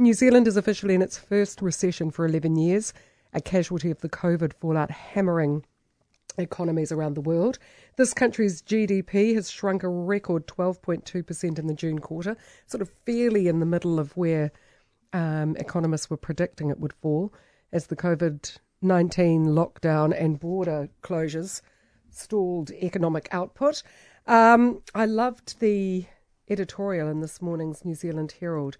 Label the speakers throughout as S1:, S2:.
S1: New Zealand is officially in its first recession for 11 years, a casualty of the COVID fallout hammering economies around the world. This country's GDP has shrunk a record 12.2% in the June quarter, sort of fairly in the middle of where um, economists were predicting it would fall as the COVID 19 lockdown and border closures stalled economic output. Um, I loved the editorial in this morning's New Zealand Herald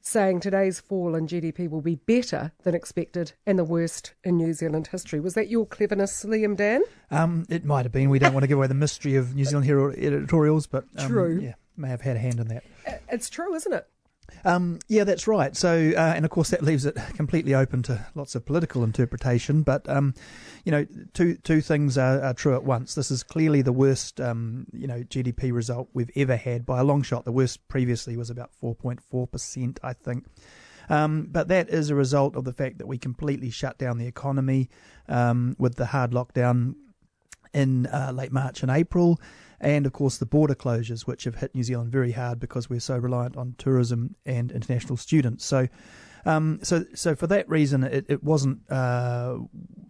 S1: saying today's fall in GDP will be better than expected and the worst in New Zealand history. Was that your cleverness, Liam Dann?
S2: Um, it might have been. We don't want to give away the mystery of New Zealand Herald editorials, but um,
S1: true.
S2: Yeah, may have had a hand in that.
S1: It's true, isn't it?
S2: Um, yeah, that's right. So, uh, and of course, that leaves it completely open to lots of political interpretation. But, um, you know, two two things are, are, true at once. This is clearly the worst, um, you know, GDP result we've ever had by a long shot. The worst previously was about four point four percent, I think. Um, but that is a result of the fact that we completely shut down the economy um, with the hard lockdown in uh, late March and April and of course the border closures, which have hit New Zealand very hard because we're so reliant on tourism and international students. So. Um, so, so for that reason, it, it wasn't, uh,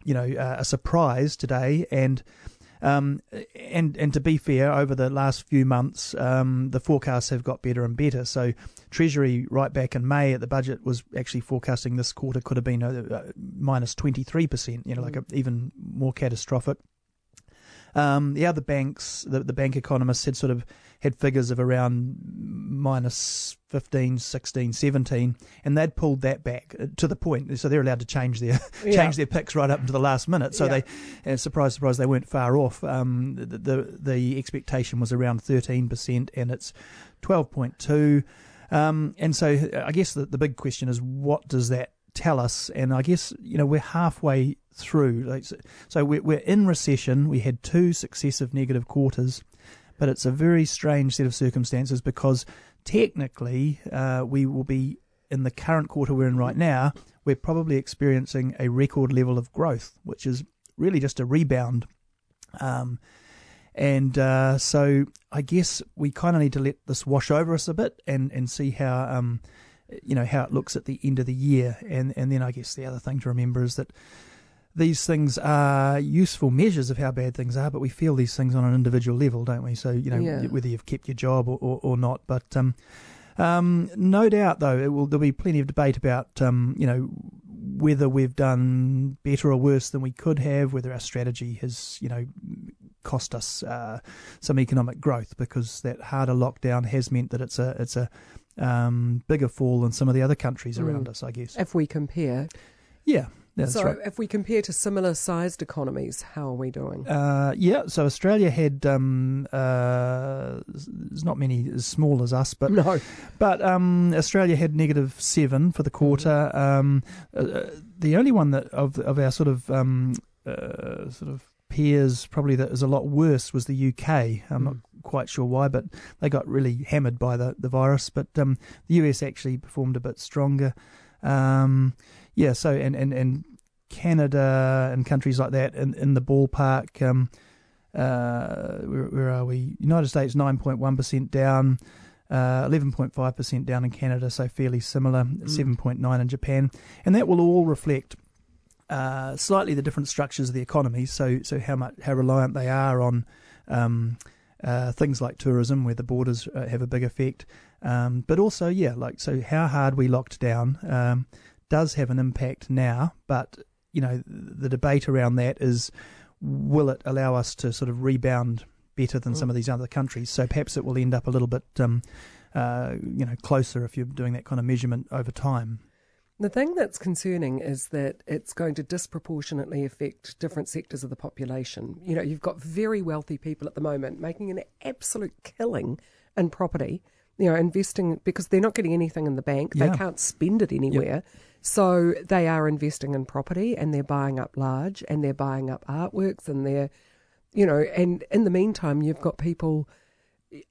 S2: you know, uh, a surprise today. And, um, and, and to be fair, over the last few months, um, the forecasts have got better and better. So, Treasury right back in May at the budget was actually forecasting this quarter could have been a, a minus twenty three percent. You know, like a, even more catastrophic. Um, the other banks, the, the bank economists had sort of had figures of around minus 15, 16, 17, and they'd pulled that back uh, to the point. So they're allowed to change their yeah. change their picks right up into the last minute. So yeah. they, uh, surprise, surprise, they weren't far off. Um, the, the, the expectation was around 13%, and it's 12.2. Um, and so I guess the, the big question is what does that tell us? And I guess you know we're halfway through. So we're, we're in recession. We had two successive negative quarters, but it's a very strange set of circumstances because technically uh, we will be in the current quarter we're in right now. We're probably experiencing a record level of growth, which is really just a rebound. Um, and uh, so I guess we kind of need to let this wash over us a bit and, and see how um, you know how it looks at the end of the year. And and then I guess the other thing to remember is that these things are useful measures of how bad things are, but we feel these things on an individual level, don't we? So, you know, yeah. whether you've kept your job or, or, or not. But um, um, no doubt, though, will, there'll be plenty of debate about, um, you know, whether we've done better or worse than we could have, whether our strategy has, you know, cost us uh, some economic growth because that harder lockdown has meant that it's a it's a um, bigger fall than some of the other countries mm. around us, I guess.
S1: If we compare.
S2: Yeah, that's
S1: so
S2: right.
S1: if we compare to similar sized economies, how are we doing?
S2: Uh, yeah, so Australia had um, uh, there's not many as small as us, but
S1: no,
S2: but um, Australia had negative seven for the quarter. Um, uh, uh, the only one that of of our sort of um, uh, sort of peers probably that was a lot worse was the UK. I'm mm. not quite sure why, but they got really hammered by the the virus. But um, the US actually performed a bit stronger. Um, yeah, so and, and, and Canada and countries like that in, in the ballpark. Um, uh, where, where, are we? United States nine point one percent down, uh, eleven point five percent down in Canada, so fairly similar. Mm. Seven point nine in Japan, and that will all reflect uh, slightly the different structures of the economy. So so how much how reliant they are on. Um, uh, things like tourism, where the borders uh, have a big effect, um, but also, yeah, like so, how hard we locked down um, does have an impact now, but you know, the debate around that is will it allow us to sort of rebound better than some of these other countries? So perhaps it will end up a little bit, um, uh, you know, closer if you're doing that kind of measurement over time.
S1: The thing that's concerning is that it's going to disproportionately affect different sectors of the population. You know, you've got very wealthy people at the moment making an absolute killing in property, you know, investing because they're not getting anything in the bank, yeah. they can't spend it anywhere. Yep. So they are investing in property and they're buying up large and they're buying up artworks and they're, you know, and in the meantime, you've got people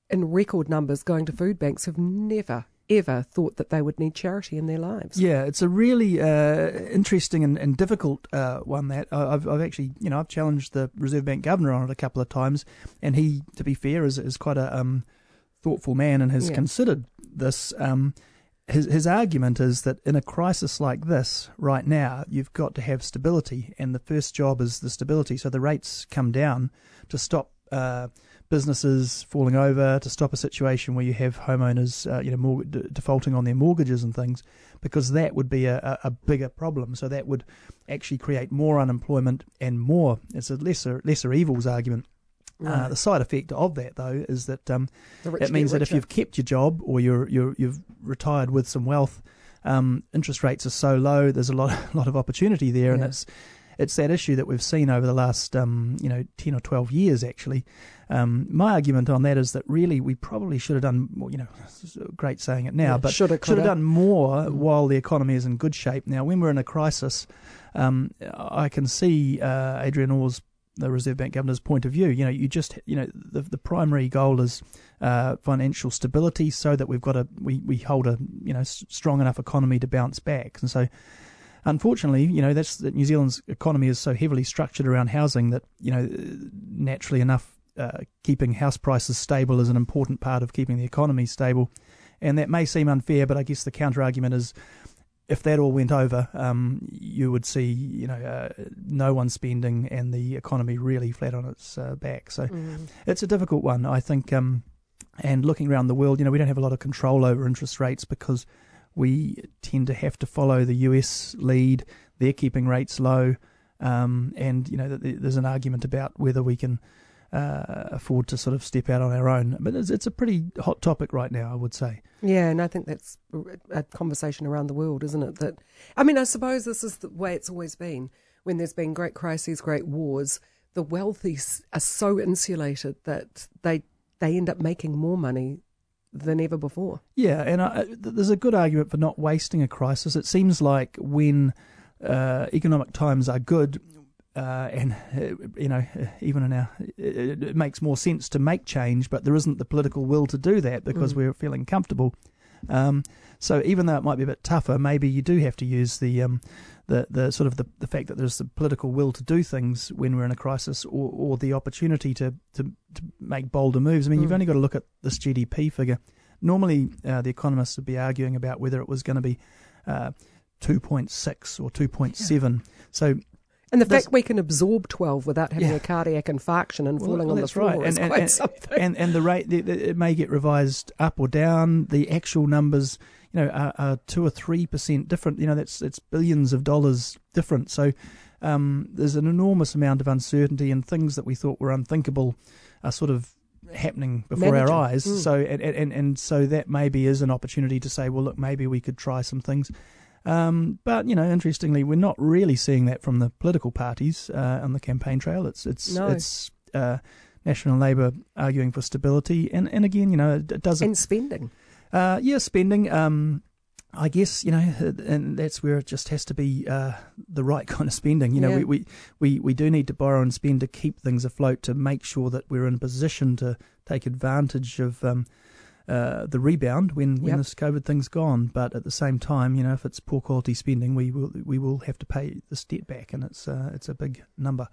S1: in record numbers going to food banks who've never ever thought that they would need charity in their lives.
S2: Yeah, it's a really uh, interesting and, and difficult uh, one. That I've, I've actually, you know, I've challenged the Reserve Bank governor on it a couple of times, and he, to be fair, is is quite a um, thoughtful man and has yeah. considered this. Um, his his argument is that in a crisis like this, right now, you've got to have stability, and the first job is the stability. So the rates come down to stop. Uh, businesses falling over to stop a situation where you have homeowners, uh, you know, more, d- defaulting on their mortgages and things, because that would be a, a, a, bigger problem. So that would actually create more unemployment and more. It's a lesser lesser evils argument. Uh, right. Uh, the side effect of that, though, is that um, it means that if you've kept your job or you're, you're you've retired with some wealth, um, interest rates are so low. There's a lot a lot of opportunity there, yeah. and it's it's that issue that we've seen over the last um, you know ten or twelve years actually. Um, my argument on that is that really we probably should have done more, you know great saying it now, yeah, but should have done more mm. while the economy is in good shape. Now, when we're in a crisis, um, I can see uh, Adrian Orr's the Reserve Bank governor's point of view. You know, you just you know the the primary goal is uh, financial stability, so that we've got a we, we hold a you know strong enough economy to bounce back, and so. Unfortunately, you know that's that New Zealand's economy is so heavily structured around housing that you know naturally enough, uh, keeping house prices stable is an important part of keeping the economy stable, and that may seem unfair, but I guess the counter argument is if that all went over, um, you would see, you know, uh, no one spending and the economy really flat on its uh, back. So mm. it's a difficult one, I think. Um, and looking around the world, you know, we don't have a lot of control over interest rates because we tend to have to follow the US lead. They're keeping rates low, um, and you know, there's an argument about whether we can uh, afford to sort of step out on our own. But it's, it's, a pretty hot topic right now, I would say.
S1: Yeah, and I think that's a conversation around the world, isn't it? That I mean, I suppose this is the way it's always been. When there's been great crises, great wars, the wealthy are so insulated that they they end up making more money than ever before.
S2: Yeah, and I, there's a good argument for not wasting a crisis. It seems like when uh, economic times are good, uh, and uh, you know, even in our, it, it, makes more sense to make change, but there isn't the political will to do that because mm. we're feeling comfortable. Um, so even though it might be a bit tougher, maybe you do have to use the um, the the sort of the, the fact that there's the political will to do things when we're in a crisis, or, or the opportunity to, to, to make bolder moves. I mean, mm. you've only got to look at this GDP figure. Normally, uh, the economists would be arguing about whether it was going to be. Uh, 2.6 or 2.7. Yeah. So
S1: and the fact we can absorb 12 without having yeah. a cardiac infarction and falling well, on the floor right. is and, quite
S2: and,
S1: something.
S2: And, and the rate, it may get revised up or down. The actual numbers, you know, are, are 2 or 3% different. You know, that's it's billions of dollars different. So um, there's an enormous amount of uncertainty and things that we thought were unthinkable are sort of happening before Managing. our eyes. Mm. So and, and, and so that maybe is an opportunity to say, well, look, maybe we could try some things. Um, but you know, interestingly, we're not really seeing that from the political parties uh, on the campaign trail. It's it's no. it's uh, National Labour arguing for stability, and, and again, you know, it does
S1: and spending.
S2: Uh, yeah, spending. Um, I guess you know, and that's where it just has to be uh, the right kind of spending. You know, yeah. we, we, we, we do need to borrow and spend to keep things afloat to make sure that we're in a position to take advantage of um, uh, the rebound when, when yep. this COVID thing's gone. But at the same time, you know, if it's poor quality spending, we will we will have to pay this debt back, and it's uh, it's a big number.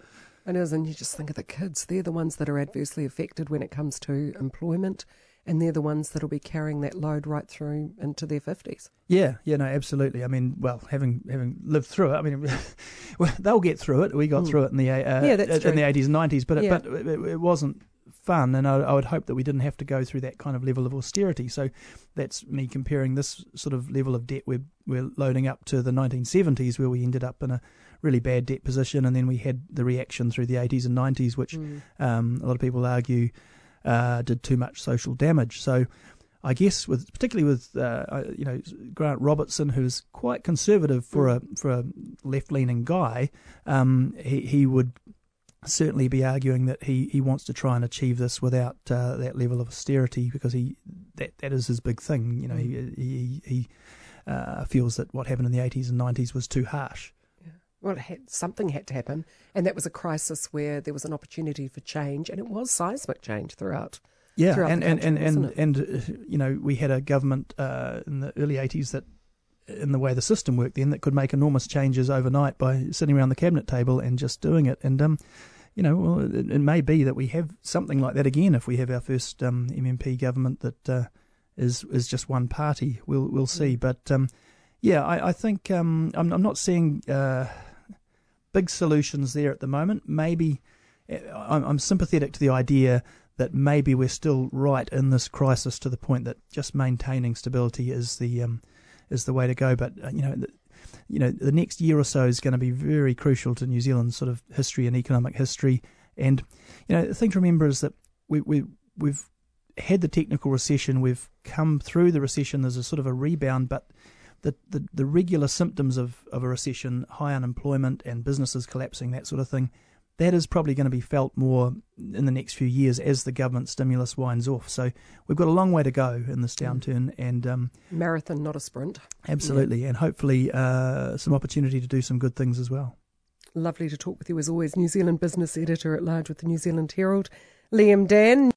S1: It is, and you just think of the kids; they're the ones that are adversely affected when it comes to employment and they're the ones that'll be carrying that load right through into their fifties.
S2: Yeah, yeah, no, absolutely. I mean, well, having having lived through it, I mean, well, they'll get through it. We got mm. through it in the uh, yeah, that's in the eighties and nineties, but it, but it, it, wasn't fun, and I, I, would hope that we didn't have to go through that kind of level of austerity. So that's me comparing this sort of level of debt we're, we're loading up to the 1970s, where we ended up in a really bad debt position, and then we had the reaction through the 80s and 90s, which mm. um, a lot of people argue uh, did too much social damage. So I guess with particularly with uh, you know Grant Robertson, who's quite conservative for mm. a for a left leaning guy, um, he he would certainly be arguing that he, he wants to try and achieve this without uh, that level of austerity because he that that is his big thing. You know, mm. he he, he uh, feels that what happened in the eighties and nineties was too harsh.
S1: Yeah. Well, had, something had to happen, and that was a crisis where there was an opportunity for change, and it was seismic change throughout.
S2: Yeah,
S1: throughout
S2: and,
S1: country,
S2: and, and, and, and, uh, you know, we had a government uh, in the early 80s that in the way the system worked then that could make enormous changes overnight by sitting around the cabinet table and just doing it. And um, you know, well, it, it, may be that we have something like that again if we have our first um, MMP government that uh, is is just one party. We'll we'll see, but um, yeah, I, I think um, I'm, I'm not seeing uh, big solutions there at the moment. Maybe eh, I'm, I'm sympathetic to the idea that maybe we're still right in this crisis to the point that just maintaining stability is the um, is the way to go. But uh, you know, you know, the next year or so is going to be very crucial to New Zealand's sort of history and economic history. And you know, the thing to remember is that we we we've had the technical recession, we've come through the recession. There's a sort of a rebound, but the, the, the regular symptoms of, of a recession, high unemployment and businesses collapsing, that sort of thing, that is probably going to be felt more in the next few years as the government stimulus winds off. So we've got a long way to go in this mm. downturn, and um,
S1: marathon, not a sprint.
S2: Absolutely, yeah. and hopefully uh, some opportunity to do some good things as well.
S1: Lovely to talk with you as always. New Zealand business editor at large with the New Zealand Herald, Liam Dann.